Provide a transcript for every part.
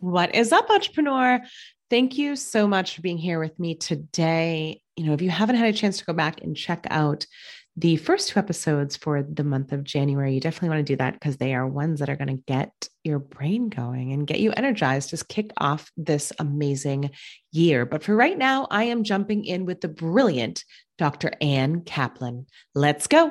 What is up, entrepreneur? Thank you so much for being here with me today. You know, if you haven't had a chance to go back and check out the first two episodes for the month of January, you definitely want to do that because they are ones that are going to get your brain going and get you energized, just kick off this amazing year. But for right now, I am jumping in with the brilliant Dr. Ann Kaplan. Let's go.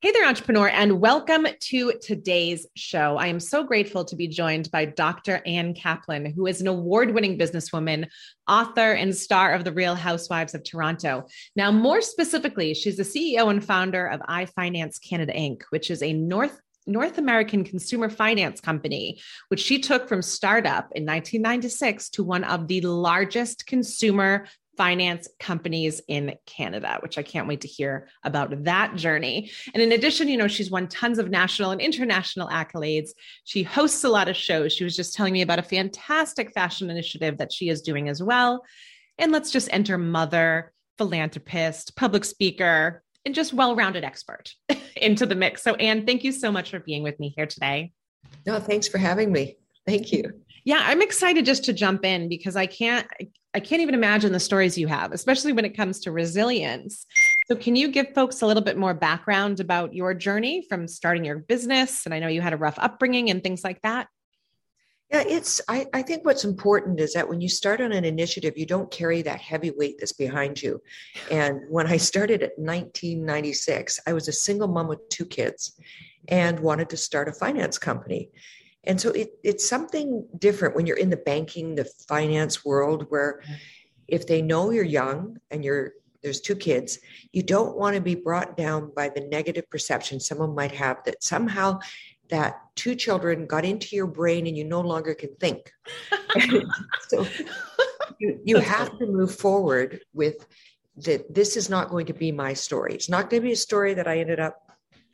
Hey there, entrepreneur, and welcome to today's show. I am so grateful to be joined by Dr. Ann Kaplan, who is an award winning businesswoman, author, and star of The Real Housewives of Toronto. Now, more specifically, she's the CEO and founder of iFinance Canada Inc., which is a North North American consumer finance company, which she took from startup in 1996 to one of the largest consumer finance companies in Canada, which I can't wait to hear about that journey. And in addition, you know, she's won tons of national and international accolades. She hosts a lot of shows. She was just telling me about a fantastic fashion initiative that she is doing as well. And let's just enter mother, philanthropist, public speaker, and just well rounded expert into the mix. So, Ann, thank you so much for being with me here today. No, thanks for having me. Thank you. Yeah, I'm excited just to jump in because I can't I can't even imagine the stories you have, especially when it comes to resilience. So, can you give folks a little bit more background about your journey from starting your business? And I know you had a rough upbringing and things like that. Yeah, it's, I, I think what's important is that when you start on an initiative, you don't carry that heavy weight that's behind you. And when I started at 1996, I was a single mom with two kids and wanted to start a finance company. And so it, it's something different when you're in the banking, the finance world, where if they know you're young and you're there's two kids, you don't want to be brought down by the negative perception someone might have that somehow that two children got into your brain and you no longer can think. so you, you have to move forward with that this is not going to be my story. It's not going to be a story that I ended up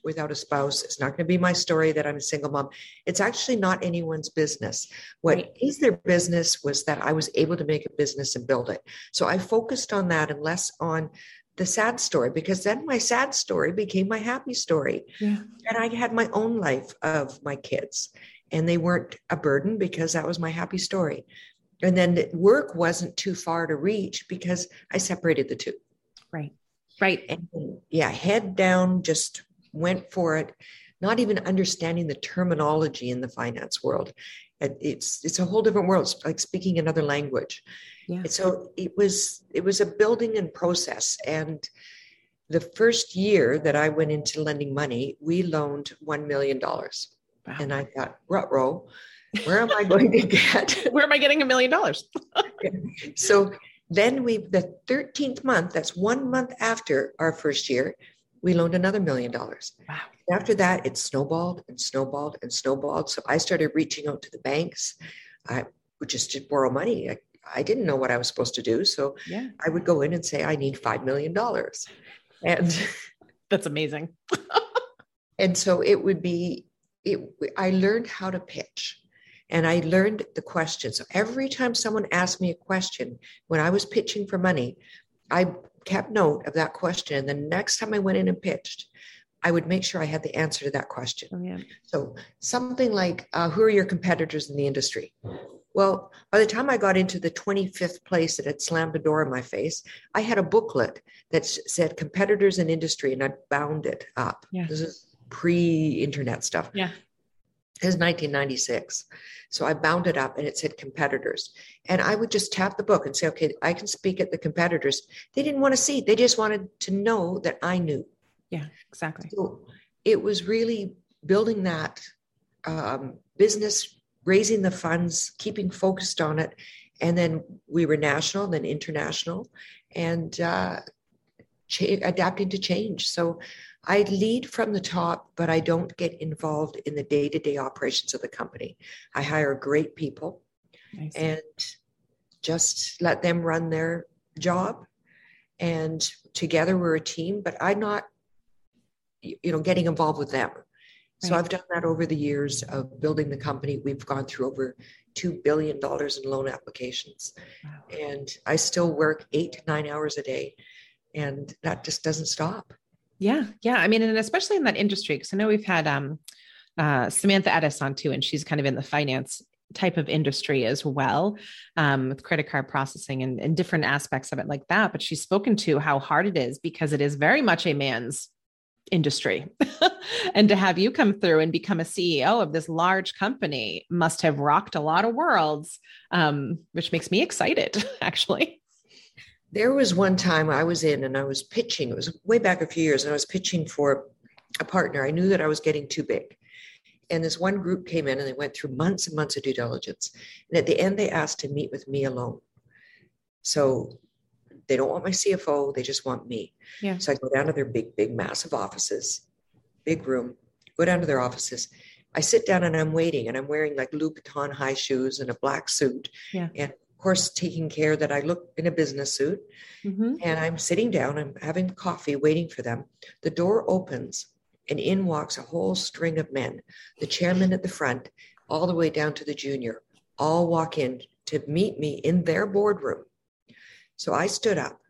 without a spouse. It's not going to be my story that I'm a single mom. It's actually not anyone's business. What right. is their business was that I was able to make a business and build it. So I focused on that and less on the sad story because then my sad story became my happy story. Yeah. And I had my own life of my kids and they weren't a burden because that was my happy story. And then work wasn't too far to reach because I separated the two. Right. Right. And yeah, head down, just went for it, not even understanding the terminology in the finance world. It's it's a whole different world. It's like speaking another language. Yeah. so it was it was a building and process. And the first year that I went into lending money, we loaned one million dollars. Wow. And I thought, rut where am I going to get? where am I getting a million dollars? so then we the 13th month, that's one month after our first year, we loaned another million dollars. Wow. After that, it snowballed and snowballed and snowballed. So I started reaching out to the banks. I would just borrow money. I, I didn't know what I was supposed to do. So yeah. I would go in and say, I need $5 million. And that's amazing. and so it would be, it, I learned how to pitch and I learned the question. So every time someone asked me a question when I was pitching for money, I kept note of that question. And the next time I went in and pitched, I would make sure I had the answer to that question. Oh, yeah. So something like, uh, who are your competitors in the industry? Well, by the time I got into the 25th place that had slammed a door in my face, I had a booklet that said competitors in industry and I bound it up. Yeah. This is pre internet stuff. Yeah. It was 1996. So I bound it up and it said competitors. And I would just tap the book and say, okay, I can speak at the competitors. They didn't want to see, they just wanted to know that I knew. Yeah, exactly. So it was really building that um, business, raising the funds, keeping focused on it. And then we were national, then international, and uh, cha- adapting to change. So I lead from the top, but I don't get involved in the day to day operations of the company. I hire great people nice. and just let them run their job. And together we're a team, but I'm not, you know, getting involved with them. Right. So I've done that over the years of building the company. We've gone through over $2 billion in loan applications. Wow. And I still work eight to nine hours a day. And that just doesn't stop. Yeah. Yeah. I mean, and especially in that industry, because I know we've had um, uh, Samantha Edis on too, and she's kind of in the finance type of industry as well um, with credit card processing and, and different aspects of it like that. But she's spoken to how hard it is because it is very much a man's industry. and to have you come through and become a CEO of this large company must have rocked a lot of worlds, um, which makes me excited, actually. There was one time I was in and I was pitching, it was way back a few years, and I was pitching for a partner. I knew that I was getting too big. And this one group came in and they went through months and months of due diligence. And at the end, they asked to meet with me alone. So they don't want my CFO, they just want me. Yeah. So I go down to their big, big, massive offices, big room, go down to their offices. I sit down and I'm waiting and I'm wearing like Louboutin high shoes and a black suit. Yeah. And course, taking care that I look in a business suit. Mm-hmm. And I'm sitting down, I'm having coffee, waiting for them. The door opens, and in walks a whole string of men, the chairman at the front, all the way down to the junior, all walk in to meet me in their boardroom. So I stood up,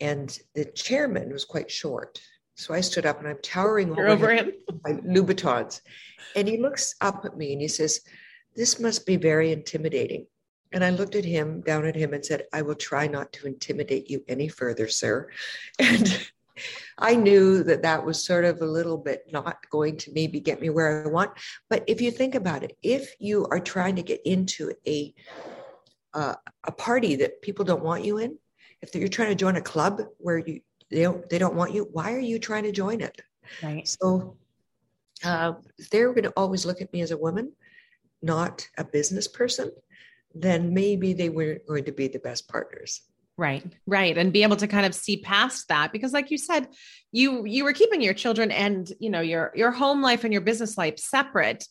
and the chairman was quite short. So I stood up and I'm towering over, over him, him. my Louboutins. And he looks up at me and he says, This must be very intimidating. And I looked at him, down at him, and said, I will try not to intimidate you any further, sir. And I knew that that was sort of a little bit not going to maybe get me where I want. But if you think about it, if you are trying to get into a uh, a party that people don't want you in, if you're trying to join a club where you they don't they don't want you, why are you trying to join it? Right. So uh, they're going to always look at me as a woman, not a business person then maybe they weren't going to be the best partners. Right right. And be able to kind of see past that because like you said you you were keeping your children and you know your your home life and your business life separate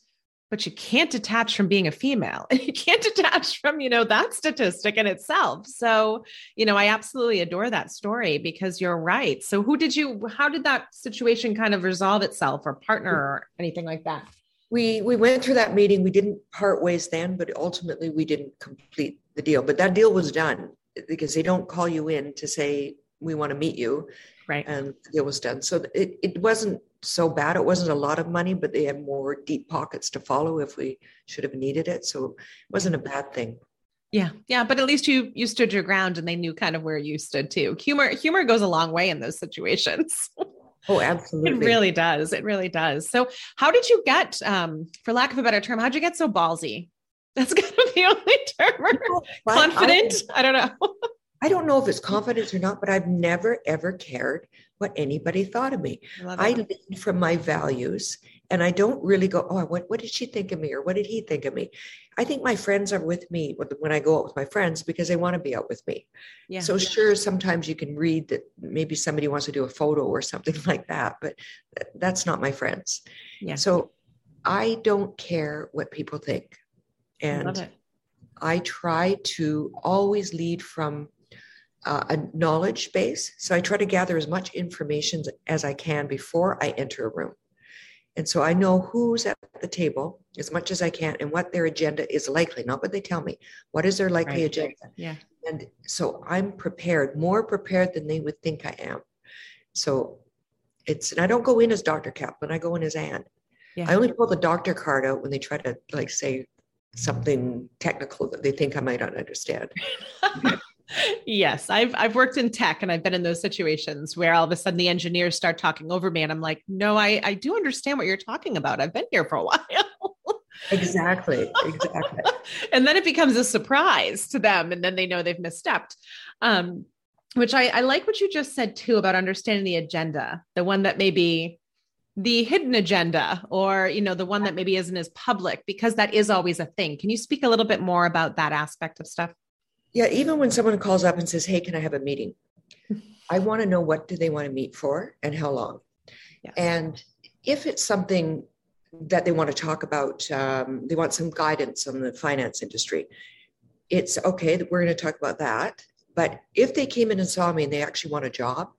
but you can't detach from being a female. You can't detach from you know that statistic in itself. So you know i absolutely adore that story because you're right. So who did you how did that situation kind of resolve itself or partner or anything like that we we went through that meeting. We didn't part ways then, but ultimately we didn't complete the deal. But that deal was done because they don't call you in to say we want to meet you, right? And the deal was done. So it it wasn't so bad. It wasn't a lot of money, but they had more deep pockets to follow if we should have needed it. So it wasn't a bad thing. Yeah. Yeah. But at least you you stood your ground and they knew kind of where you stood too. Humor humor goes a long way in those situations. Oh, absolutely. It really does. It really does. So, how did you get, um, for lack of a better term, how'd you get so ballsy? That's kind of the only term. Confident? I, I don't know. I don't know if it's confidence or not, but I've never ever cared what anybody thought of me. I, I lead from my values and I don't really go, oh, what, what did she think of me or what did he think of me? I think my friends are with me when I go out with my friends because they want to be out with me. Yeah. So sure, sometimes you can read that maybe somebody wants to do a photo or something like that, but that's not my friends. Yeah. So I don't care what people think. And I, I try to always lead from uh, a knowledge base. So I try to gather as much information as I can before I enter a room. And so I know who's at the table as much as I can and what their agenda is likely, not what they tell me. What is their likely right. agenda? Yeah. And so I'm prepared, more prepared than they would think I am. So it's, and I don't go in as Dr. Kaplan, I go in as Ann. Yeah. I only pull the doctor card out when they try to like say something technical that they think I might not understand. yes, I've I've worked in tech and I've been in those situations where all of a sudden the engineers start talking over me and I'm like, no, I I do understand what you're talking about. I've been here for a while. exactly. Exactly. and then it becomes a surprise to them and then they know they've misstepped. Um, which I, I like what you just said too about understanding the agenda, the one that maybe the hidden agenda or you know the one that maybe isn't as public because that is always a thing can you speak a little bit more about that aspect of stuff yeah even when someone calls up and says hey can i have a meeting i want to know what do they want to meet for and how long yes. and if it's something that they want to talk about um, they want some guidance on the finance industry it's okay that we're going to talk about that but if they came in and saw me and they actually want a job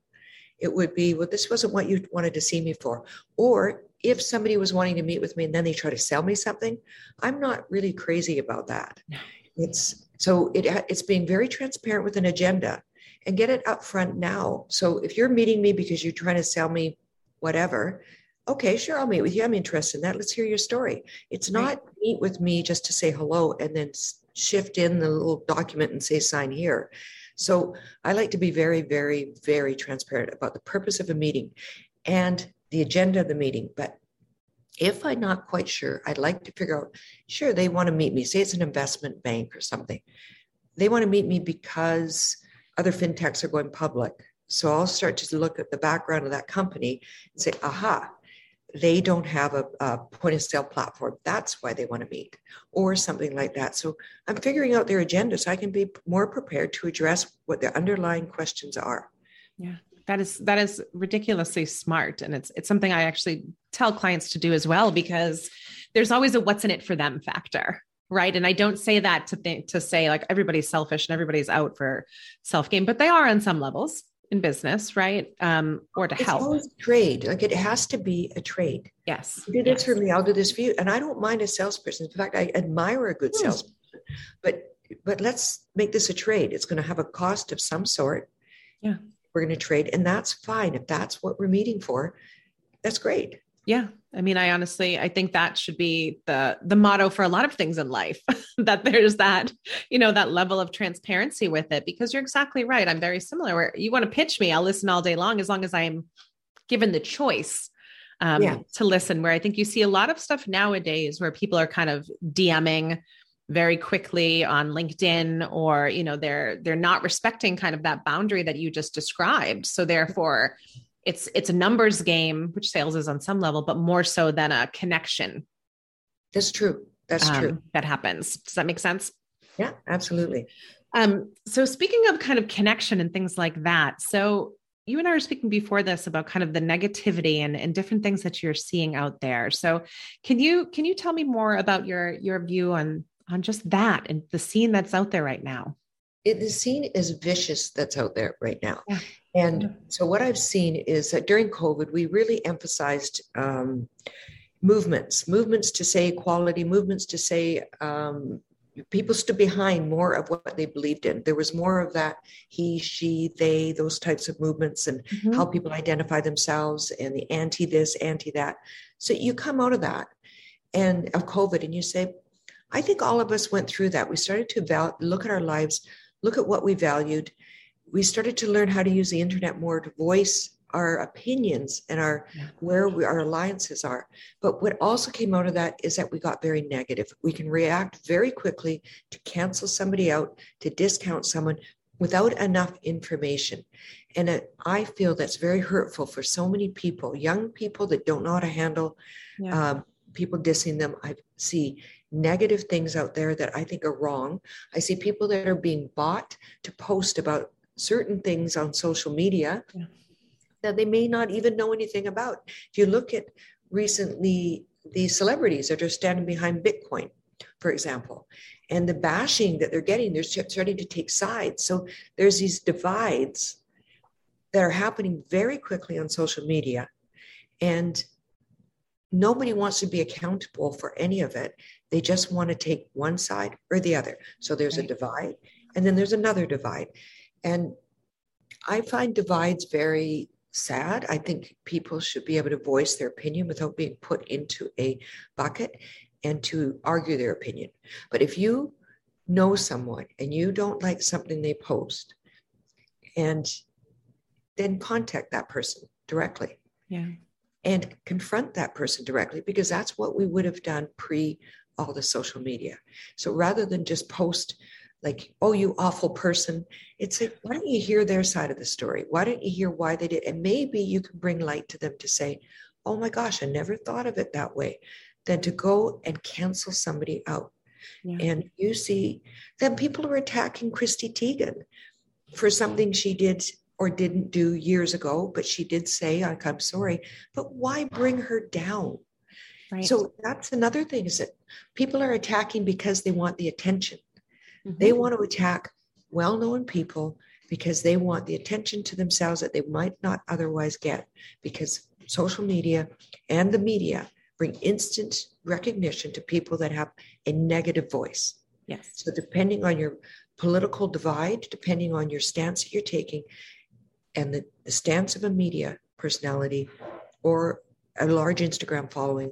it would be, well, this wasn't what you wanted to see me for. Or if somebody was wanting to meet with me and then they try to sell me something, I'm not really crazy about that. No. It's so it, it's being very transparent with an agenda and get it up front now. So if you're meeting me because you're trying to sell me whatever, okay, sure, I'll meet with you. I'm interested in that. Let's hear your story. It's not right. meet with me just to say hello and then shift in the little document and say sign here. So I like to be very, very, very transparent about the purpose of a meeting and the agenda of the meeting. But if I'm not quite sure, I'd like to figure out, sure, they want to meet me. Say it's an investment bank or something. They want to meet me because other fintechs are going public. So I'll start to look at the background of that company and say, aha, they don't have a, a, point of sale platform. That's why they want to meet, or something like that. So I'm figuring out their agenda so I can be more prepared to address what the underlying questions are. Yeah. That is that is ridiculously smart, and it's it's something I actually tell clients to do as well because there's always a what's in it for them factor, right? And I don't say that to think to say like everybody's selfish and everybody's out for self gain, but they are on some levels in business, right? Um, or to it's help. trade. Like it has to be a trade. Yes. You do this yes. for me, I'll do this for you. And I don't mind a salesperson. In fact, I admire a good hmm. salesperson. But but let's make this a trade. It's going to have a cost of some sort. Yeah. We're going to trade. And that's fine. If that's what we're meeting for, that's great. Yeah. I mean, I honestly, I think that should be the the motto for a lot of things in life. that there's that, you know, that level of transparency with it. Because you're exactly right. I'm very similar. Where you want to pitch me, I'll listen all day long as long as I'm given the choice um, yeah. to listen. Where I think you see a lot of stuff nowadays where people are kind of DMing very quickly on LinkedIn, or you know, they're they're not respecting kind of that boundary that you just described. So therefore it's it's a numbers game which sales is on some level but more so than a connection. That's true. That's um, true. that happens. Does that make sense? Yeah absolutely. Um so speaking of kind of connection and things like that so you and I were speaking before this about kind of the negativity and, and different things that you're seeing out there. So can you can you tell me more about your your view on on just that and the scene that's out there right now? It, the scene is vicious that's out there right now. Yeah. And so, what I've seen is that during COVID, we really emphasized um, movements, movements to say equality, movements to say um, people stood behind more of what they believed in. There was more of that he, she, they, those types of movements, and mm-hmm. how people identify themselves, and the anti this, anti that. So, you come out of that and of COVID, and you say, I think all of us went through that. We started to val- look at our lives, look at what we valued. We started to learn how to use the internet more to voice our opinions and our where we, our alliances are. But what also came out of that is that we got very negative. We can react very quickly to cancel somebody out to discount someone without enough information. And it, i feel that's very hurtful for so many people young people that don't know how to handle yeah. um, people dissing them. I see negative things out there that i think are wrong i see people that are being bought to post about certain things on social media yeah. that they may not even know anything about. If you look at recently the celebrities that are standing behind Bitcoin, for example, and the bashing that they're getting, they're starting to take sides. So there's these divides that are happening very quickly on social media. And nobody wants to be accountable for any of it. They just want to take one side or the other. So there's right. a divide, and then there's another divide. And I find divides very sad. I think people should be able to voice their opinion without being put into a bucket and to argue their opinion. But if you know someone and you don't like something they post, and then contact that person directly. Yeah. And confront that person directly because that's what we would have done pre all the social media. So rather than just post like, oh, you awful person. It's like, why don't you hear their side of the story? Why don't you hear why they did? And maybe you can bring light to them to say, oh my gosh, I never thought of it that way, than to go and cancel somebody out. Yeah. And you see, then people are attacking Chrissy Teigen for something she did or didn't do years ago, but she did say, I'm sorry. But why bring her down? Right. So that's another thing is that people are attacking because they want the attention. Mm-hmm. They want to attack well known people because they want the attention to themselves that they might not otherwise get because social media and the media bring instant recognition to people that have a negative voice. Yes. So depending on your political divide, depending on your stance that you're taking, and the, the stance of a media personality or a large Instagram following,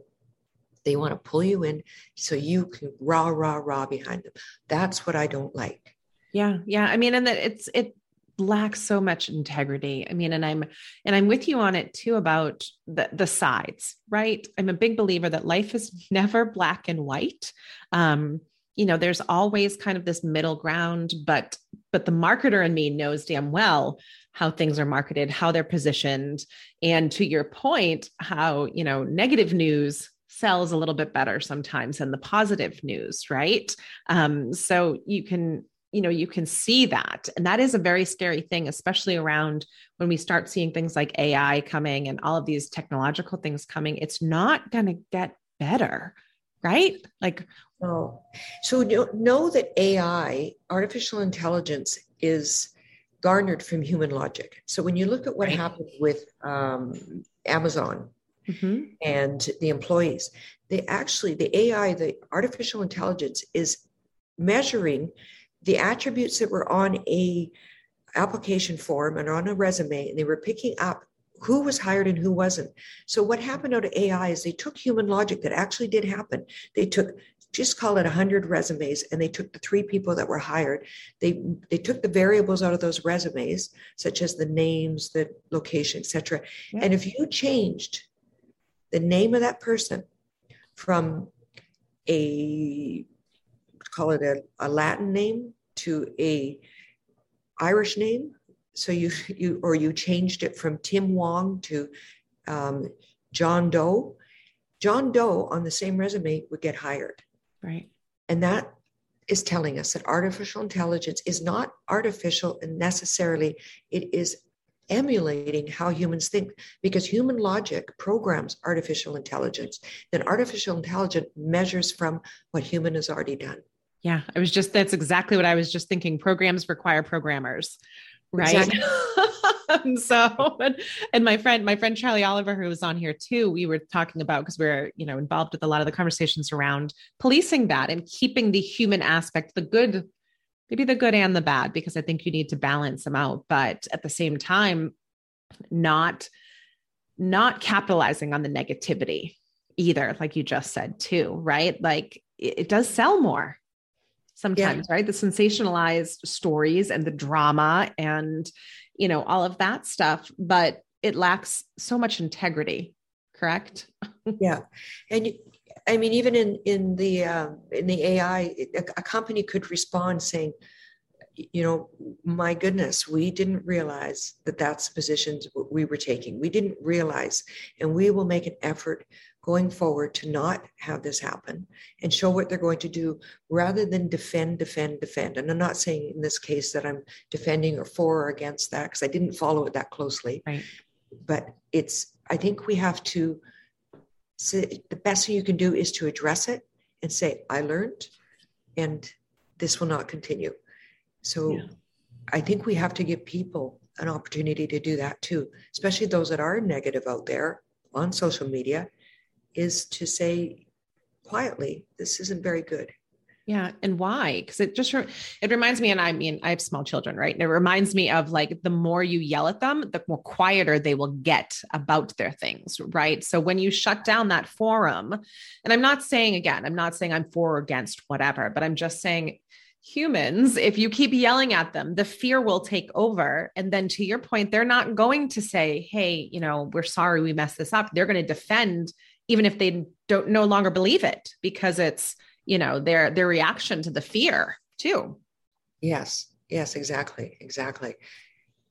they want to pull you in so you can rah rah rah behind them. That's what I don't like. Yeah, yeah. I mean, and that it's it lacks so much integrity. I mean, and I'm and I'm with you on it too about the the sides, right? I'm a big believer that life is never black and white. Um, you know, there's always kind of this middle ground, but but the marketer in me knows damn well how things are marketed, how they're positioned, and to your point, how you know negative news sells a little bit better sometimes than the positive news, right? Um, so you can you know you can see that. And that is a very scary thing especially around when we start seeing things like ai coming and all of these technological things coming. It's not going to get better right? Like oh so know, know that ai artificial intelligence is garnered from human logic. So when you look at what right. happened with um, amazon mm-hmm. and the employees. They actually the ai the artificial intelligence is measuring the attributes that were on a application form and on a resume and they were picking up who was hired and who wasn't. So what happened out of ai is they took human logic that actually did happen. They took just call it 100 resumes and they took the three people that were hired. They they took the variables out of those resumes such as the names the location etc yeah. and if you changed the name of that person from a call it a, a Latin name to a Irish name. So you you or you changed it from Tim Wong to um, John Doe. John Doe on the same resume would get hired. Right. And that is telling us that artificial intelligence is not artificial and necessarily it is emulating how humans think because human logic programs artificial intelligence then artificial intelligence measures from what human has already done yeah, I was just that's exactly what I was just thinking. Programs require programmers, right? Exactly. and so and, and, my friend, my friend Charlie Oliver, who was on here too, we were talking about because we're, you know, involved with a lot of the conversations around policing that and keeping the human aspect, the good, maybe the good and the bad, because I think you need to balance them out. But at the same time, not not capitalizing on the negativity either, like you just said too, right? Like it, it does sell more sometimes, yeah. right? The sensationalized stories and the drama and, you know, all of that stuff, but it lacks so much integrity, correct? yeah. And I mean, even in, in the, uh, in the AI, a, a company could respond saying, you know, my goodness, we didn't realize that that's the positions we were taking. We didn't realize, and we will make an effort going forward to not have this happen and show what they're going to do rather than defend, defend, defend. And I'm not saying in this case that I'm defending or for or against that because I didn't follow it that closely. Right. But it's, I think we have to, say, the best thing you can do is to address it and say, I learned and this will not continue. So yeah. I think we have to give people an opportunity to do that too, especially those that are negative out there on social media is to say quietly, this isn't very good. Yeah. And why? Because it just, it reminds me, and I mean, I have small children, right? And it reminds me of like the more you yell at them, the more quieter they will get about their things, right? So when you shut down that forum, and I'm not saying again, I'm not saying I'm for or against whatever, but I'm just saying humans, if you keep yelling at them, the fear will take over. And then to your point, they're not going to say, hey, you know, we're sorry we messed this up. They're going to defend even if they don't no longer believe it because it's you know their their reaction to the fear too yes yes exactly exactly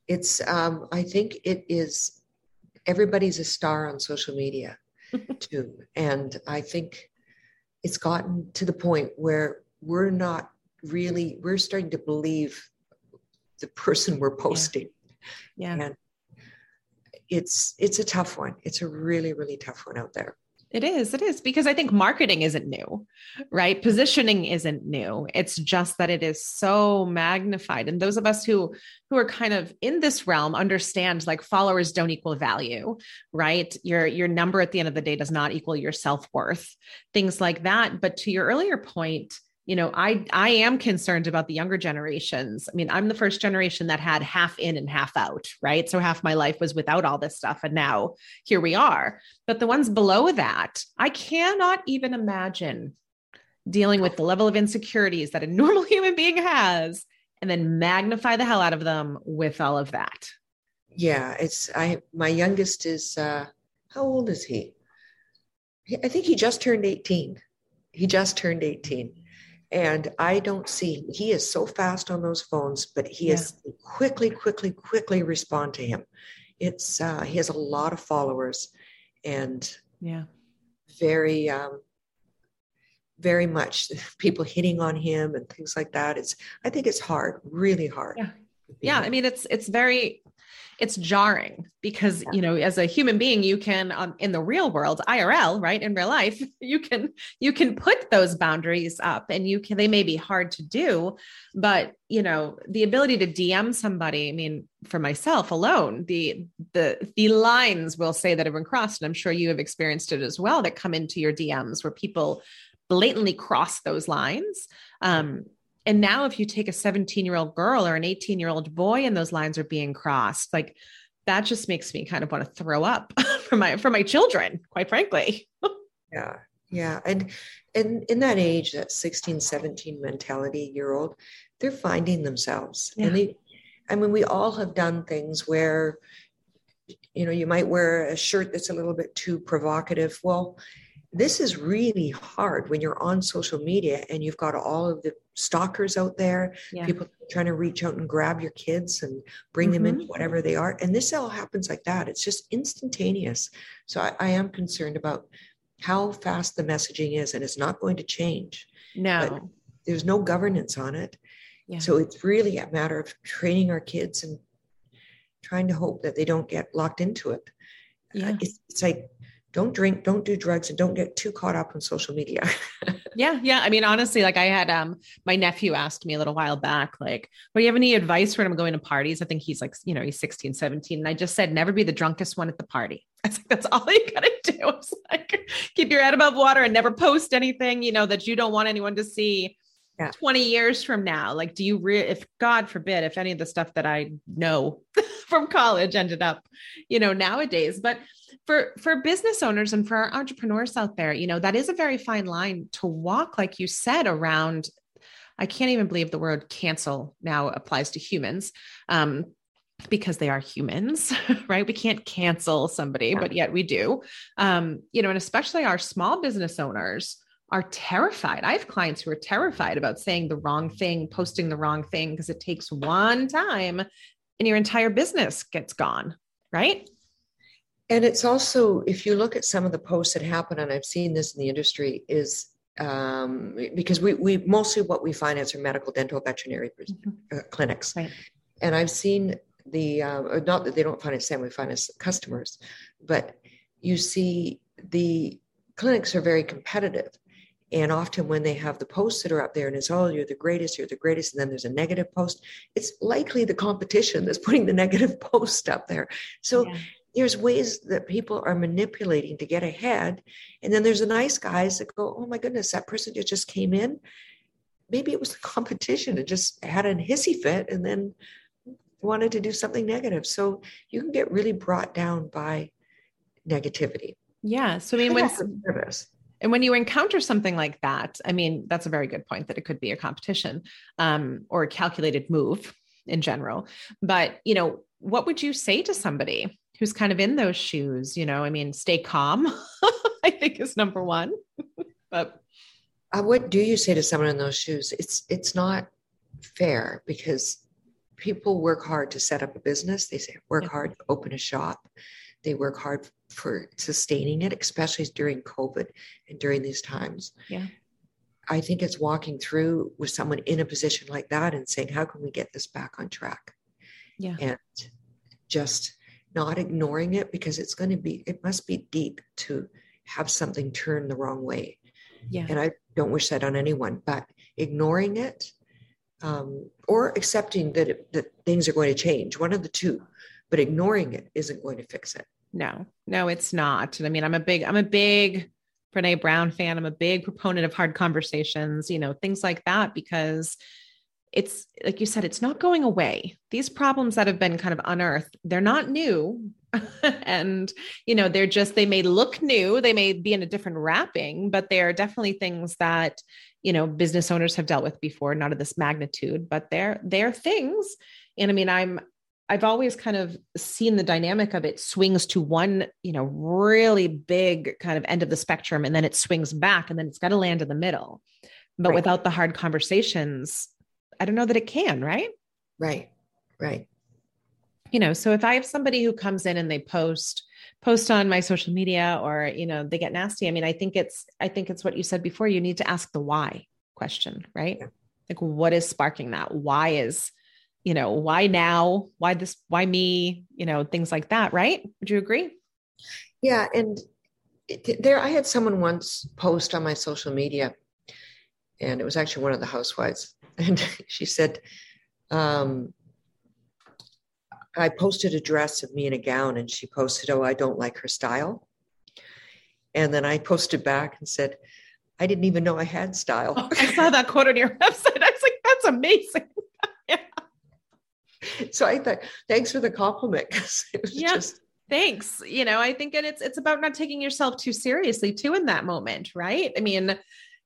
it's um i think it is everybody's a star on social media too. And I think it's gotten to the point where we're not really, we're starting to believe the person we're posting. Yeah. yeah. And it's it's a tough one. It's a really, really tough one out there. It is. It is because I think marketing isn't new, right? Positioning isn't new. It's just that it is so magnified. And those of us who who are kind of in this realm understand like followers don't equal value, right? Your your number at the end of the day does not equal your self-worth. Things like that. But to your earlier point, you know i i am concerned about the younger generations. I mean i'm the first generation that had half in and half out right? So half my life was without all this stuff and now here we are. But the ones below that i cannot even imagine dealing with the level of insecurities that a normal human being has and then magnify the hell out of them with all of that. Yeah it's i my youngest is uh how old is he? I think he just turned 18 he just turned 18 and I don't see, he is so fast on those phones, but he yeah. is quickly, quickly, quickly respond to him. It's, uh, he has a lot of followers and yeah, very, um, very much people hitting on him and things like that. It's, I think it's hard, really hard. Yeah. Yeah. I mean, it's, it's very, it's jarring because yeah. you know as a human being you can um, in the real world irl right in real life you can you can put those boundaries up and you can they may be hard to do but you know the ability to dm somebody i mean for myself alone the the the lines will say that have been crossed and i'm sure you have experienced it as well that come into your dms where people blatantly cross those lines um, and now, if you take a 17 year old girl or an 18 year old boy and those lines are being crossed, like that just makes me kind of want to throw up for my for my children, quite frankly. yeah. Yeah. And and in that age, that 16, 17 mentality year old, they're finding themselves. Yeah. And they I mean, we all have done things where, you know, you might wear a shirt that's a little bit too provocative. Well, this is really hard when you're on social media and you've got all of the stalkers out there, yeah. people trying to reach out and grab your kids and bring mm-hmm. them in, whatever they are. And this all happens like that. It's just instantaneous. So I, I am concerned about how fast the messaging is, and it's not going to change. No, but there's no governance on it. Yeah. So it's really a matter of training our kids and trying to hope that they don't get locked into it. Yeah. Uh, it's, it's like don't drink, don't do drugs, and don't get too caught up on social media. yeah, yeah. I mean, honestly, like I had um my nephew asked me a little while back, like, well, you have any advice for him going to parties? I think he's like, you know, he's 16, 17. And I just said, never be the drunkest one at the party. I was like, that's all you gotta do. It's like keep your head above water and never post anything, you know, that you don't want anyone to see. Yeah. 20 years from now like do you re- if god forbid if any of the stuff that i know from college ended up you know nowadays but for for business owners and for our entrepreneurs out there you know that is a very fine line to walk like you said around i can't even believe the word cancel now applies to humans um, because they are humans right we can't cancel somebody yeah. but yet we do um, you know and especially our small business owners are terrified. I have clients who are terrified about saying the wrong thing, posting the wrong thing, because it takes one time and your entire business gets gone, right? And it's also, if you look at some of the posts that happen, and I've seen this in the industry, is um, because we, we mostly what we finance are medical, dental, veterinary mm-hmm. uh, clinics. Right. And I've seen the, uh, not that they don't finance them, we finance customers, but you see the clinics are very competitive. And often when they have the posts that are up there and it's, oh, you're the greatest, you're the greatest, and then there's a negative post, it's likely the competition that's putting the negative post up there. So yeah there's ways that people are manipulating to get ahead. And then there's the nice guys that go, oh my goodness, that person just came in. Maybe it was the competition and just had a hissy fit and then wanted to do something negative. So you can get really brought down by negativity. Yeah. So I mean, when and when you encounter something like that, I mean, that's a very good point that it could be a competition um, or a calculated move in general. But you know, what would you say to somebody who's kind of in those shoes you know i mean stay calm i think is number one but uh, what do you say to someone in those shoes it's it's not fair because people work hard to set up a business they say work yeah. hard to open a shop they work hard for sustaining it, especially during COVID and during these times. Yeah. I think it's walking through with someone in a position like that and saying, how can we get this back on track? Yeah. And just not ignoring it because it's going to be, it must be deep to have something turn the wrong way. Yeah. And I don't wish that on anyone, but ignoring it um, or accepting that, it, that things are going to change, one of the two, but ignoring it isn't going to fix it. No, no, it's not. And I mean, I'm a big, I'm a big Brene Brown fan. I'm a big proponent of hard conversations, you know, things like that, because it's like you said, it's not going away. These problems that have been kind of unearthed, they're not new. and, you know, they're just, they may look new, they may be in a different wrapping, but they are definitely things that, you know, business owners have dealt with before, not of this magnitude, but they're, they're things. And I mean, I'm, I've always kind of seen the dynamic of it swings to one, you know, really big kind of end of the spectrum and then it swings back and then it's got to land in the middle. But right. without the hard conversations, I don't know that it can, right? Right. Right. You know, so if I have somebody who comes in and they post post on my social media or, you know, they get nasty, I mean, I think it's I think it's what you said before, you need to ask the why question, right? Yeah. Like what is sparking that? Why is you know, why now? Why this? Why me? You know, things like that, right? Would you agree? Yeah. And there, I had someone once post on my social media, and it was actually one of the housewives. And she said, um, I posted a dress of me in a gown, and she posted, Oh, I don't like her style. And then I posted back and said, I didn't even know I had style. Oh, I saw that quote on your website. I was like, that's amazing. so I thought, thanks for the compliment. yeah. Just... Thanks. You know, I think and it's it's about not taking yourself too seriously too in that moment, right? I mean,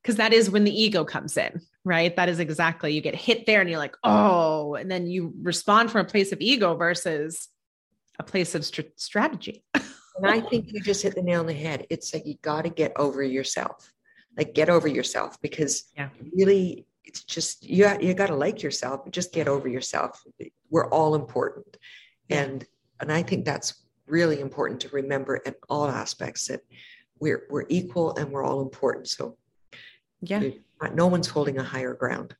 because that is when the ego comes in, right? That is exactly you get hit there and you're like, oh, and then you respond from a place of ego versus a place of st- strategy. and I think you just hit the nail on the head. It's like you got to get over yourself, like get over yourself because yeah. really it's just you you got to like yourself just get over yourself we're all important and and i think that's really important to remember in all aspects that we're we're equal and we're all important so yeah no one's holding a higher ground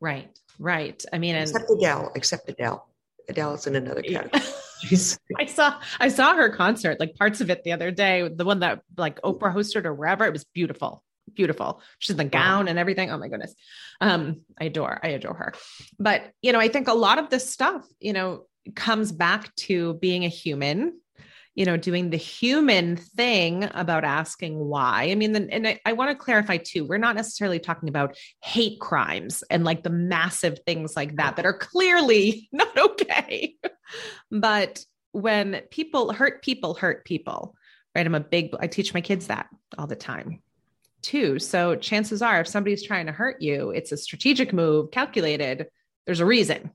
right right i mean except and, adele except adele adele is in another category I saw I saw her concert, like parts of it the other day, the one that like Oprah hosted or wherever. It was beautiful beautiful. She's in the gown and everything. Oh my goodness. Um, I adore, I adore her. But, you know, I think a lot of this stuff, you know, comes back to being a human, you know, doing the human thing about asking why. I mean, and I, I want to clarify too, we're not necessarily talking about hate crimes and like the massive things like that that are clearly not okay. but when people hurt people, hurt people, right? I'm a big, I teach my kids that all the time too. So chances are, if somebody's trying to hurt you, it's a strategic move, calculated. There's a reason.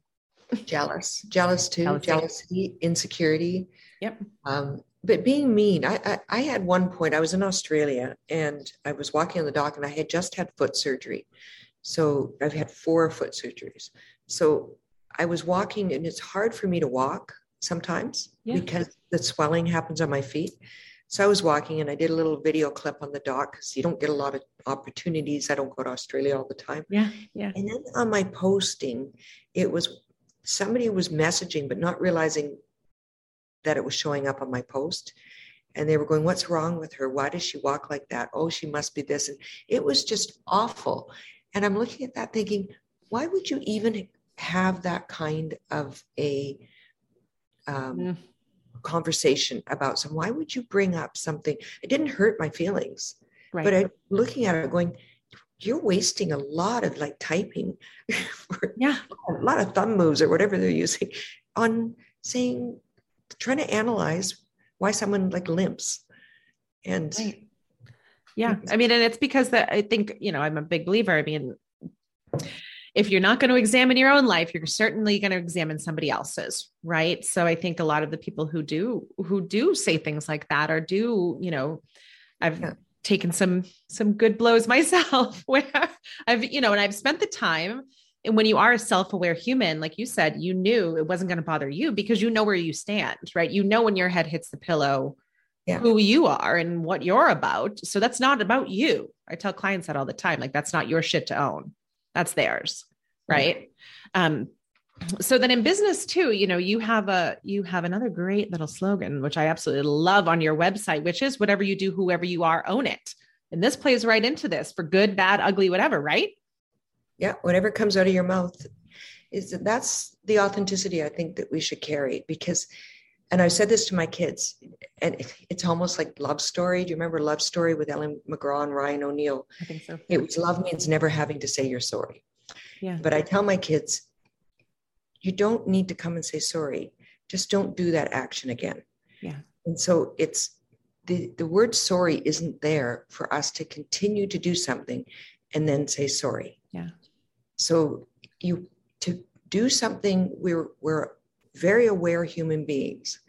Jealous, jealous too, jealousy, jealousy insecurity. Yep. Um, but being mean, I, I, I had one point. I was in Australia and I was walking on the dock, and I had just had foot surgery. So I've had four foot surgeries. So I was walking, and it's hard for me to walk sometimes yeah. because the swelling happens on my feet. So I was walking and I did a little video clip on the dock because you don't get a lot of opportunities. I don't go to Australia all the time. Yeah. Yeah. And then on my posting, it was somebody was messaging, but not realizing that it was showing up on my post. And they were going, What's wrong with her? Why does she walk like that? Oh, she must be this. And it was just awful. And I'm looking at that thinking, why would you even have that kind of a um, mm conversation about some why would you bring up something it didn't hurt my feelings right. but I'm looking at it going you're wasting a lot of like typing yeah a lot of thumb moves or whatever they're using on saying trying to analyze why someone like limps and right. yeah i mean and it's because that i think you know i'm a big believer i mean if you're not going to examine your own life you're certainly going to examine somebody else's right so i think a lot of the people who do who do say things like that or do you know i've yeah. taken some some good blows myself where i've you know and i've spent the time when you are a self-aware human like you said you knew it wasn't going to bother you because you know where you stand right? You know when your head hits the pillow yeah. who you are and what you're about. So that's not about you. I tell clients that all the time like that's not your shit to own. That's theirs right? Yeah. um so then in business too you know you have a you have another great little slogan which i absolutely love on your website which is whatever you do whoever you are own it. And this plays right into this for good bad ugly whatever right yeah whatever comes out of your mouth is that that's the authenticity i think that we should carry because and i've said this to my kids and it's almost like love story. Do you remember love story with ellen mcgraw and ryan o'neal i think so. It was love means never having to say you're sorry. Yeah. But i tell my kids you don't need to come and say sorry. Just don't do that action again. Yeah. And so it's the, the word sorry isn't there for us to continue to do something and then say sorry. Yeah so you to do something we're we're very aware human beings.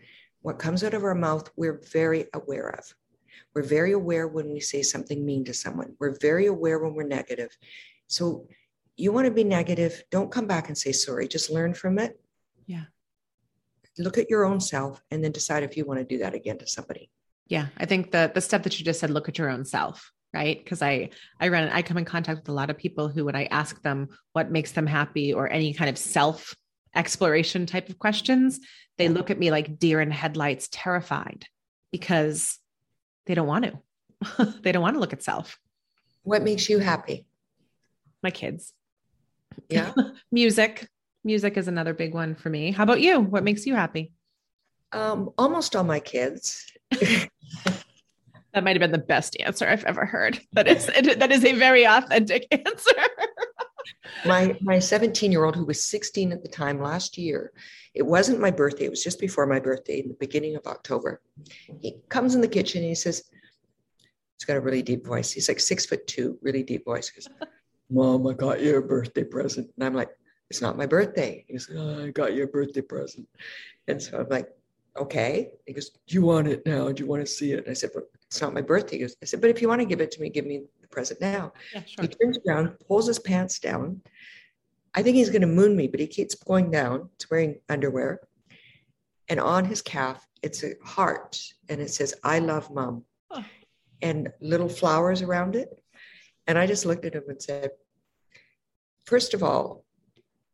What comes out of our mouth we're very aware of. We're very aware when we say something mean to someone. We're very aware when we're negative. So you want to be negative don't come back and say sorry just learn from it. Yeah. Look at your own self and then decide if you want to do that again to somebody. Yeah i think the the step that you just said look at your own self right? Because i i run i come in contact with a lot of people who when i ask them what makes them happy or any kind of self exploration type of questions they look at me like deer in headlights terrified because they don't want to. They don't want to look at self. What makes you happy? My kids. Yeah? Music. Music is another big one for me. How about you? What makes you happy? Um, almost all my kids that might have been the best answer I've ever heard. That is that is a very authentic answer. my my 17 year old who was 16 at the time last year it wasn't my birthday it was just before my birthday in the beginning of october he comes in the kitchen and he says he's got a really deep voice he's like six foot two really deep voice he goes mom i got you a birthday present and i'm like it's not my birthday he goes oh, i got you a birthday present and so i'm like okay. He goes, do you want it now? Do you want to see it? And I said, it's not my birthday. He goes, I said, but if you want to give it to me, give me the present now. Yeah, sure. He turns around, pulls his pants down. I think he's going to moon me, but he keeps going down. He's wearing underwear. And on his calf, it's a heart and it says, I love mom. Oh. And little flowers around it. And I just looked at him and said, First of all,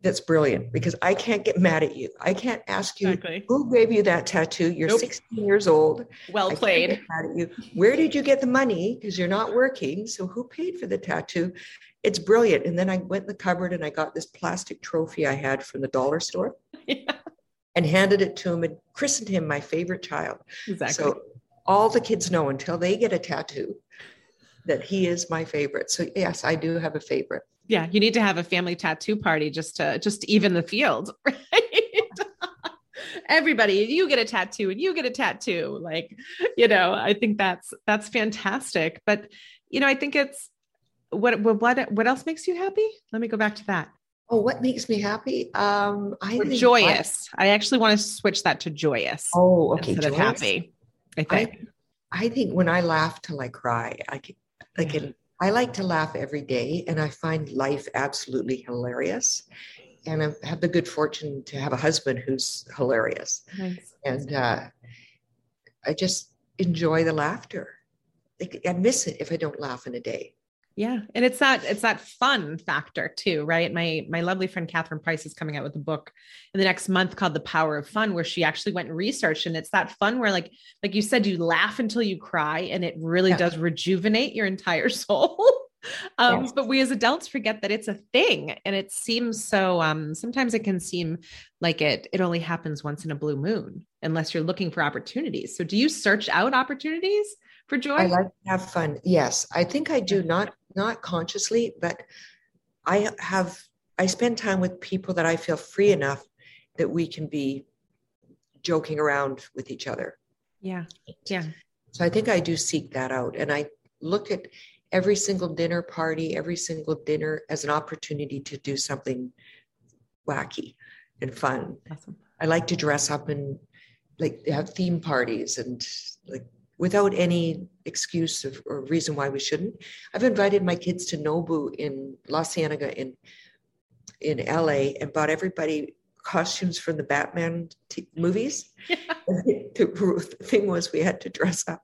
that's brilliant because I can't get mad at you. I can't ask you exactly. who gave you that tattoo. You're nope. 16 years old. Well played. mad at you. Where did you get the money? Because you're not working. So who paid for the tattoo? It's brilliant. And then I went in the cupboard and I got this plastic trophy I had from the dollar store yeah. and handed it to him and christened him my favorite child. Exactly. So all the kids know until they get a tattoo that he is my favorite. So yes, I do have a favorite yeah you need to have a family tattoo party just to just to even the field right? Everybody you get a tattoo and you get a tattoo like you know i think that's that's fantastic. But you know i think it's what what what else makes you happy? Let me go back to that. Oh what makes me happy? Um i or joyous I, I, actually want to switch that to joyous oh okay instead joyous. of happy i think. I, I think when i laugh till i cry i can i can I like to laugh every day, and I find life absolutely hilarious. And I have the good fortune to have a husband who's hilarious. Nice. And uh, I just enjoy the laughter. I miss it if I don't laugh in a day. Yeah. And it's that it's that fun factor too, right? My my lovely friend Catherine Price is coming out with a book in the next month called The Power of Fun, where she actually went and researched. And it's that fun where like like you said, you laugh until you cry and it really yeah. does rejuvenate your entire soul. um, yes. but we as adults forget that it's a thing and it seems so um sometimes it can seem like it it only happens once in a blue moon unless you're looking for opportunities. So do you search out opportunities? For joy? I like to have fun. Yes, I think I do not not consciously, but I have I spend time with people that I feel free enough that we can be joking around with each other. Yeah. Yeah. So I think I do seek that out and I look at every single dinner party, every single dinner as an opportunity to do something wacky and fun. Awesome. I like to dress up and like have theme parties and like without any excuse of, or reason why we shouldn't. I've invited my kids to Nobu in La Cienega in in LA and bought everybody costumes from the Batman t- movies. Yeah. the thing was, we had to dress up.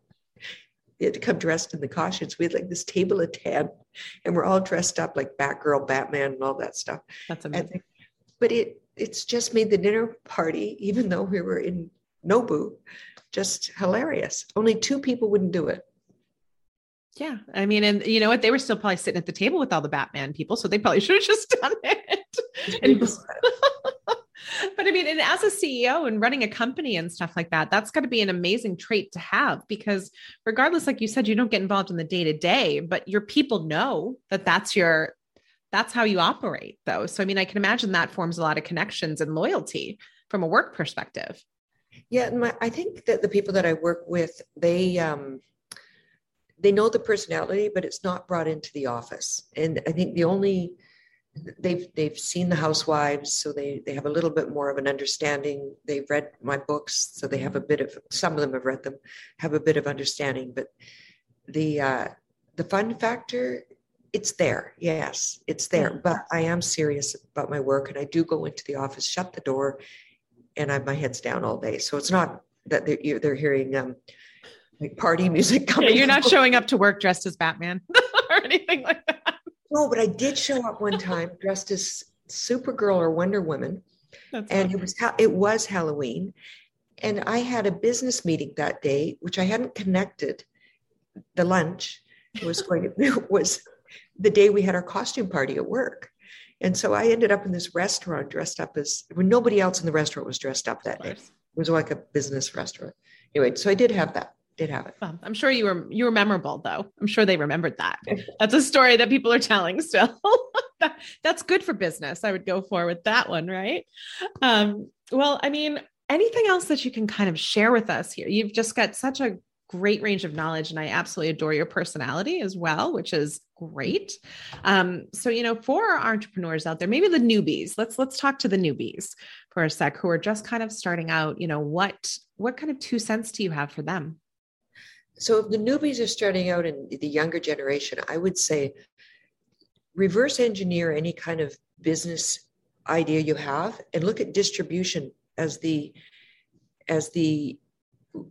We had to come dressed in the costumes. We had like this table of 10, and we're all dressed up like Batgirl, Batman, and all that stuff. That's amazing. And, but it it's just made the dinner party, even though we were in Nobu, just hilarious. Only two people wouldn't do it. Yeah. I mean, and you know what? They were still probably sitting at the table with all the Batman people. So they probably should have just done it. but I mean, and as a CEO and running a company and stuff like that, that's got to be an amazing trait to have because regardless, like you said, you don't get involved in the day to day, but your people know that that's your, that's how you operate though. So, I mean, I can imagine that forms a lot of connections and loyalty from a work perspective. Yeah. My, I think that the people that I work with, they, um, they know the personality, but it's not brought into the office. And I think the only they've they've seen the housewives, so they they have a little bit more of an understanding. They've read my books, so they have a bit of some of them have read them, have a bit of understanding. But the uh, the fun factor, it's there. Yes, it's there. But I am serious about my work, and I do go into the office, shut the door, and I have my head's down all day. So it's not that they're, they're hearing um, like party music coming. Yeah, you're not showing up to work dressed as Batman or anything like that. No, but I did show up one time dressed as Supergirl or Wonder Woman, That's and it was it was Halloween, and I had a business meeting that day, which I hadn't connected. The lunch was going to was the day we had our costume party at work. And so I ended up in this restaurant dressed up as when nobody else in the restaurant was dressed up that day. It was like a business restaurant. Anyway, so I did have that did have it. Well, I'm sure you were you were memorable though. I'm sure they remembered that. That's a story that people are telling still. that, that's good for business. I would go for with that one, right? Um, well, I mean, anything else that you can kind of share with us here? You've just got such a great range of knowledge and i absolutely adore your personality as well which is great. Um, so you know for our entrepreneurs out there maybe the newbies let's let's talk to the newbies for a sec who are just kind of starting out you know what what kind of two cents do you have for them? So if the newbies are starting out in the younger generation, I would say reverse engineer any kind of business idea you have and look at distribution as the as the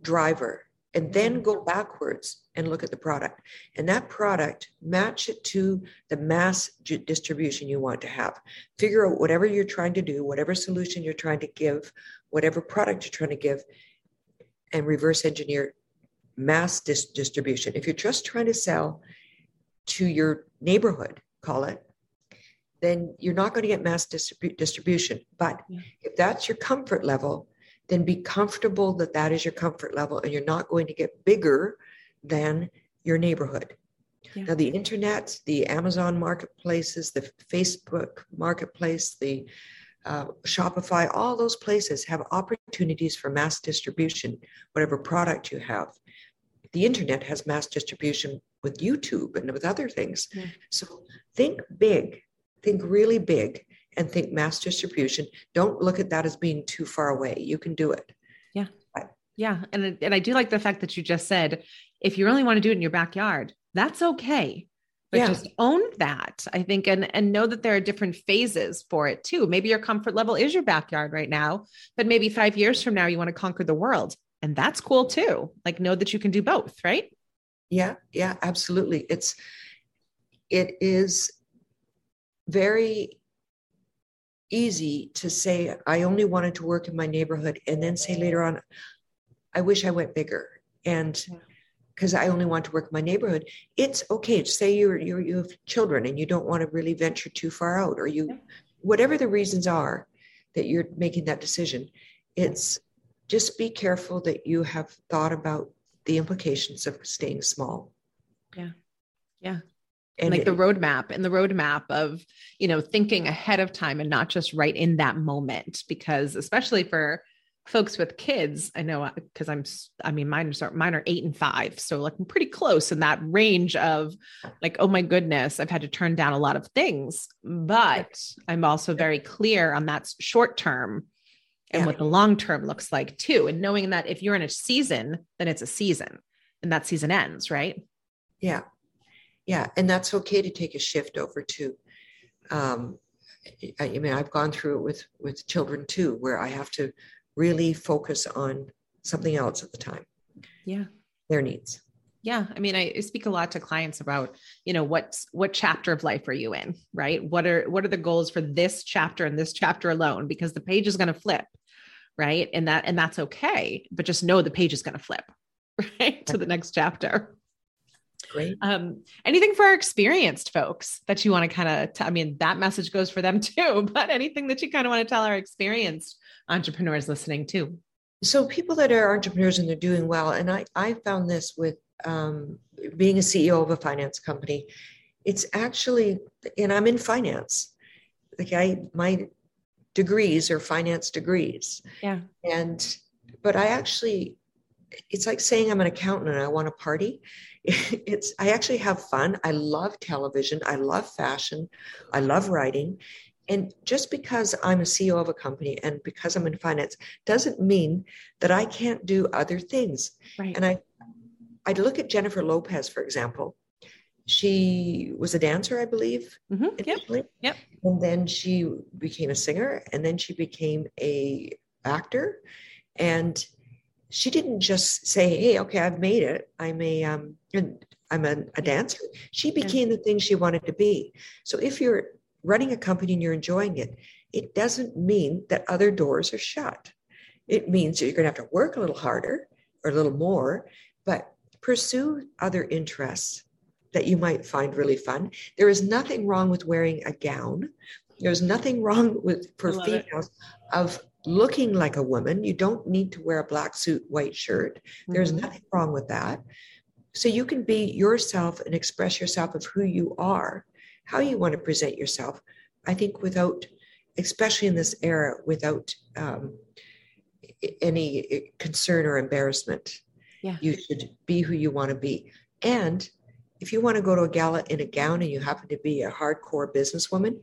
driver and then go backwards and look at the product and that product match it to the mass distribution you want to have figure out whatever you're trying to do whatever solution you're trying to give whatever product you're trying to give and reverse engineer mass dis- distribution. If you're just trying to sell to your neighborhood, call it, then you're not going to get mass distrib- distribution. But yeah. if that's your comfort level, then be comfortable that that is your comfort level and you're not going to get bigger than your neighborhood. Yeah. Now, the internet, the Amazon marketplaces, the Facebook marketplace, the uh, Shopify, all those places have opportunities for mass distribution, whatever product you have the internet has mass distribution with YouTube and with other things. Yeah. So think big, think really big, and think mass distribution. Don't look at that as being too far away. You can do it. Yeah. But, yeah. And, and I do like the fact that you just said, if you really want to do it in your backyard, that's okay. But yeah. just own that, I think, and, and know that there are different phases for it too. Maybe your comfort level is your backyard right now, but maybe five years from now, you want to conquer the world and that's cool too like know that you can do both right yeah yeah absolutely it's it is very easy to say i only wanted to work in my neighborhood and then say later on i wish i went bigger and because i only want to work in my neighborhood it's okay to say you're, you're you have children and you don't want to really venture too far out or you whatever the reasons are that you're making that decision it's just be careful that you have thought about the implications of staying small. Yeah. Yeah. And like it, the roadmap and the roadmap of, you know, thinking ahead of time and not just right in that moment. Because especially for folks with kids, I know because I'm, I mean, mine are, mine are eight and five. So like I'm pretty close in that range of like, oh my goodness, I've had to turn down a lot of things. But I'm also very clear on that short term and yeah. what the long term looks like too. And knowing that if you're in a season, then it's a season and that season ends, right? Yeah. Yeah. And that's okay to take a shift over to um, I mean, I've gone through it with with children too, where I have to really focus on something else at the time. Yeah, their needs. Yeah, I mean, I speak a lot to clients about, you know, what's what chapter of life are you in, right? What are what are the goals for this chapter and this chapter alone? Because the page is going to flip, right? And that and that's okay, but just know the page is going to flip, right, to the next chapter. Great. Um, anything for our experienced folks that you want to kind of, I mean, that message goes for them too, but anything that you kind of want to tell our experienced entrepreneurs listening too? So people that are entrepreneurs and they're doing well, and I, I found this with um, being a CEO of a finance company, it's actually, and I'm in finance. Like I, my degrees are finance degrees. Yeah. And, but I actually, it's like saying I'm an accountant and I want to party. It's, I actually have fun. I love television. I love fashion. I love writing. And just because I'm a CEO of a company and because I'm in finance doesn't mean that I can't do other things. Right. And I I look at Jennifer Lopez, for example. She was a dancer, I believe, mm-hmm. Yep. yep. And then she became a singer, and then she became a actor. And she didn't just say, "Hey, okay, I've made it. I'm a um, I'm a, a dancer." She became yeah. the thing she wanted to be. So if you're running a company and you're enjoying it, it doesn't mean that other doors are shut. It means you're going to have to work a little harder or a little more, but pursue other interests that you might find really fun. There is nothing wrong with wearing a gown. There's nothing wrong with for females it. of looking like a woman. You don't need to wear a black suit, white shirt. There's mm-hmm. nothing wrong with that. So you can be yourself and express yourself of who you are, how you want to present yourself. I think without, especially in this era, without um, any concern or embarrassment. Yeah. You should be who you want to be. And if you want to go to a gala in a gown and you happen to be a hardcore businesswoman,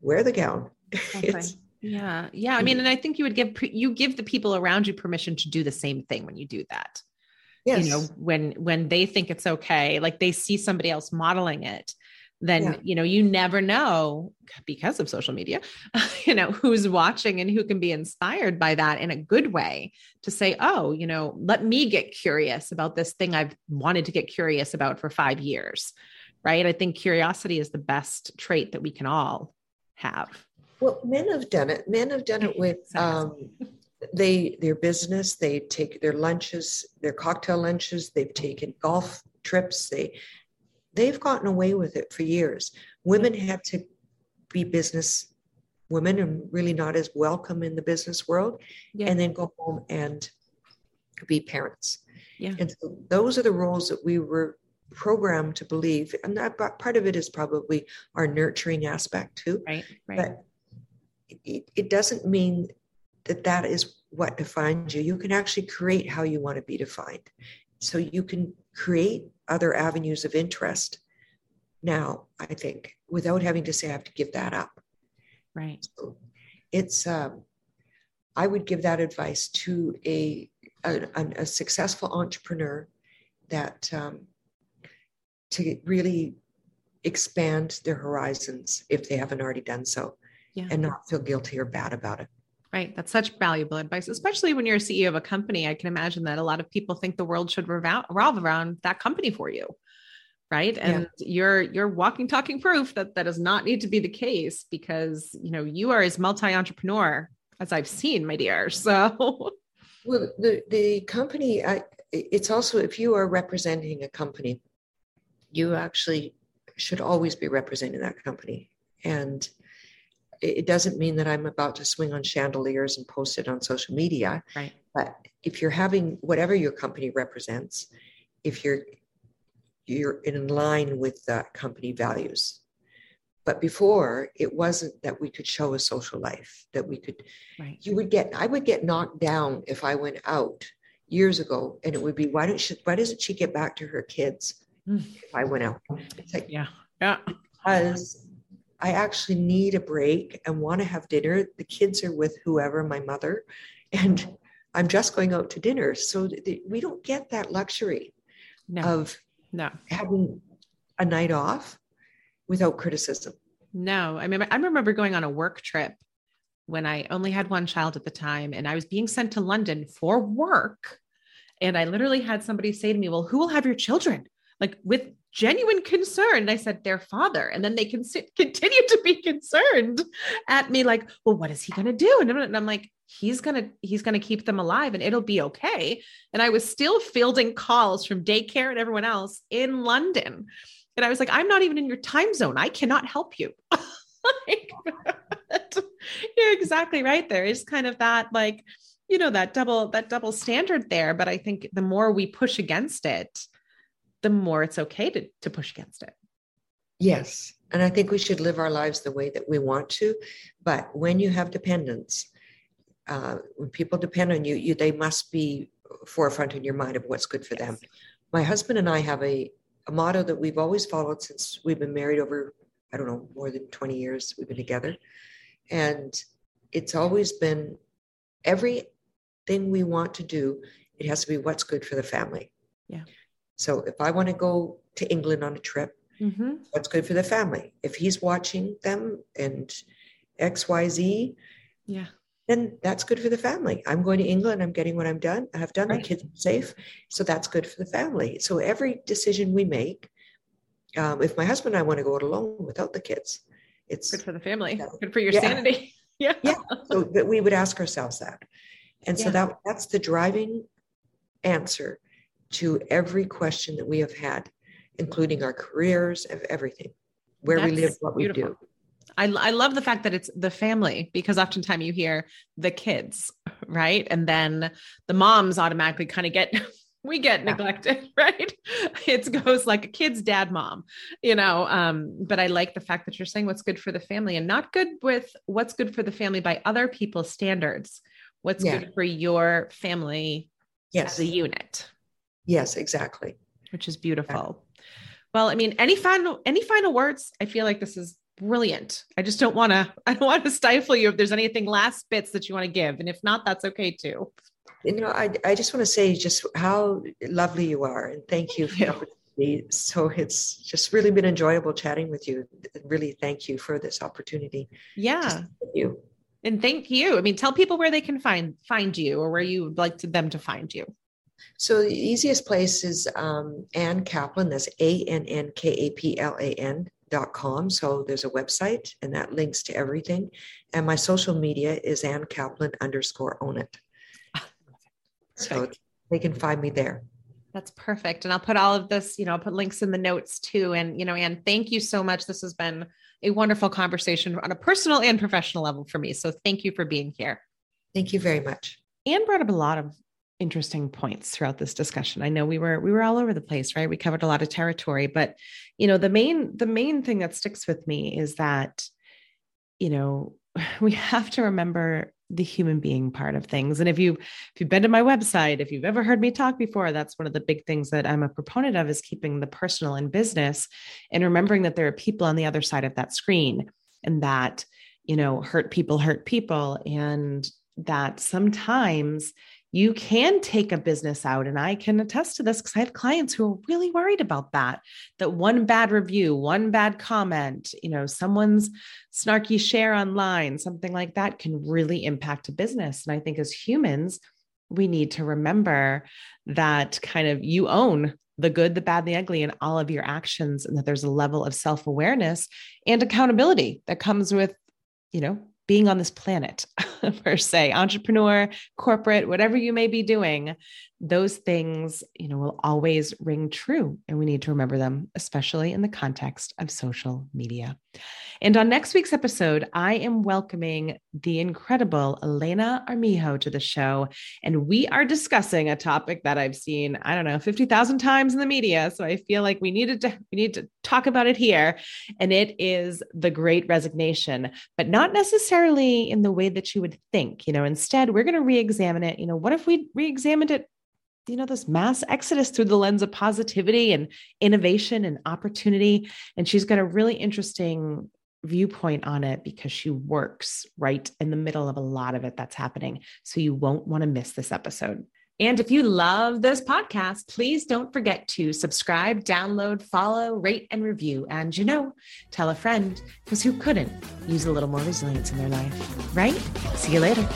wear the gown. Okay. Yeah. Yeah. I mean, and I think you would give, you give the people around you permission to do the same thing when you do that. Yes. You know, when, when they think it's okay, like they see somebody else modeling it then yeah. you know you never know because of social media you know who's watching and who can be inspired by that in a good way to say oh you know let me get curious about this thing i've wanted to get curious about for 5 years right i think curiosity is the best trait that we can all have well men have done it men have done it with um they their business they take their lunches their cocktail lunches they've taken golf trips they they've gotten away with it for years. Women had to be business women and really not as welcome in the business world, yeah. and then go home and be parents. Yeah. And so those are the roles that we were programmed to believe. And that part of it is probably our nurturing aspect too. Right. Right. But it, it doesn't mean that that is what defines you. You can actually create how you want to be defined. So you can create other avenues of interest now, I think, without having to say I have to give that up. Right. So it's, um, I would give that advice to a, a, a successful entrepreneur that um, to really expand their horizons if they haven't already done so yeah. and not feel guilty or bad about it. Right. That's such valuable advice, especially when you're a CEO of a company. I can imagine that a lot of people think the world should revolve around that company for you. Right. And yeah. you're you're walking talking proof that that does not need to be the case because you know you are as multi-entrepreneur as I've seen, my dear. So well the the company I, it's also if you are representing a company, you actually should always be representing that company. And it doesn't mean that I'm about to swing on chandeliers and post it on social media. Right. But if you're having whatever your company represents, if you're you're in line with the company values. But before it wasn't that we could show a social life, that we could right. you would get I would get knocked down if I went out years ago and it would be why don't she why doesn't she get back to her kids mm. if I went out? It's like yeah. Yeah. Because I actually need a break and want to have dinner. The kids are with whoever, my mother, and I'm just going out to dinner. So th- we don't get that luxury no. of no. having a night off without criticism. No, I remember I remember going on a work trip when I only had one child at the time and I was being sent to London for work. And I literally had somebody say to me, Well, who will have your children? Like with genuine concern. And I said, Their father. And then they can sit, continue to be concerned at me, like, Well, what is he going to do? And I'm like, He's going to, he's going to keep them alive and it'll be okay. And I was still fielding calls from daycare and everyone else in London. And I was like, I'm not even in your time zone. I cannot help you. like, you're exactly right. There is kind of that, like, you know, that double, that double standard there. But I think the more we push against it, the more it's okay to, to push against it. Yes. And I think we should live our lives the way that we want to. But when you have dependents, uh, when people depend on you, you, they must be forefront in your mind of what's good for yes. them. My husband and I have a, a motto that we've always followed since we've been married over, I don't know, more than 20 years we've been together. And it's always been everything we want to do, it has to be what's good for the family. Yeah. So if I want to go to England on a trip, mm-hmm. what's good for the family? If he's watching them and XYZ, yeah, then that's good for the family. I'm going to England, I'm getting what I'm done. I have done, right. my kids are safe. So that's good for the family. So every decision we make, um, if my husband and I want to go it alone without the kids, it's good for the family, good for your yeah. sanity. yeah. Yeah. So that we would ask ourselves that. And so yeah. that that's the driving answer to every question that we have had, including our careers, of everything, where that's we live, what beautiful. we do. I, I love the fact that it's the family because oftentimes you hear the kids, right? And then the moms automatically kind of get we get neglected right it goes like a kid's dad mom you know um but i like the fact that you're saying what's good for the family and not good with what's good for the family by other people's standards what's yeah. good for your family yes. as a unit yes exactly which is beautiful yeah. well i mean any final any final words i feel like this is brilliant i just don't want to i don't want to stifle you if there's anything last bits that you want to give and if not that's okay too you know, I, I just want to say just how lovely you are. And thank you for. So it's just really been enjoyable chatting with you. Really thank you for this opportunity. Yeah. Thank you. And thank you. I mean, tell people where they can find find you or where you would like to, them to find you. So the easiest place is um, Ann Kaplan. That's A N N K A P L A N dot com. So there's a website and that links to everything. And my social media is Ann Kaplan underscore own it. So they can find me there. That's perfect. And I'll put all of this, you know, I'll put links in the notes too. And, you know, Ann, thank you so much. This has been a wonderful conversation on a personal and professional level for me. So thank you for being here. Thank you very much. Ann brought up a lot of interesting points throughout this discussion. I know we were we were all over the place, right? We covered a lot of territory, but you know, the main the main thing that sticks with me is that you know, we have to remember the human being part of things and if you if you've been to my website if you've ever heard me talk before that's one of the big things that i'm a proponent of is keeping the personal in business and remembering that there are people on the other side of that screen and that you know hurt people hurt people and that sometimes you can take a business out and i can attest to this because i have clients who are really worried about that that one bad review one bad comment you know someone's snarky share online something like that can really impact a business and i think as humans we need to remember that kind of you own the good the bad the ugly in all of your actions and that there's a level of self-awareness and accountability that comes with you know being on this planet per se entrepreneur corporate whatever you may be doing those things you know will always ring true and we need to remember them especially in the context of social media. And on next week's episode i am welcoming the incredible elena armijo to the show and we are discussing a topic that i've seen i don't know 50000 times in the media so i feel like we needed to we need to talk about it here and it is the great resignation but not necessarily in the way that you would think you know instead we're going to re-examine it you know what if we re-examined it you know this mass exodus through the lens of positivity and innovation and opportunity and she's got a really interesting viewpoint on it because she works right in the middle of a lot of it that's happening so you won't want to miss this episode And if you love this podcast, please don't forget to subscribe, download, follow, rate, and review. And you know, tell a friend because who couldn't use a little more resilience in their life, right? See you later.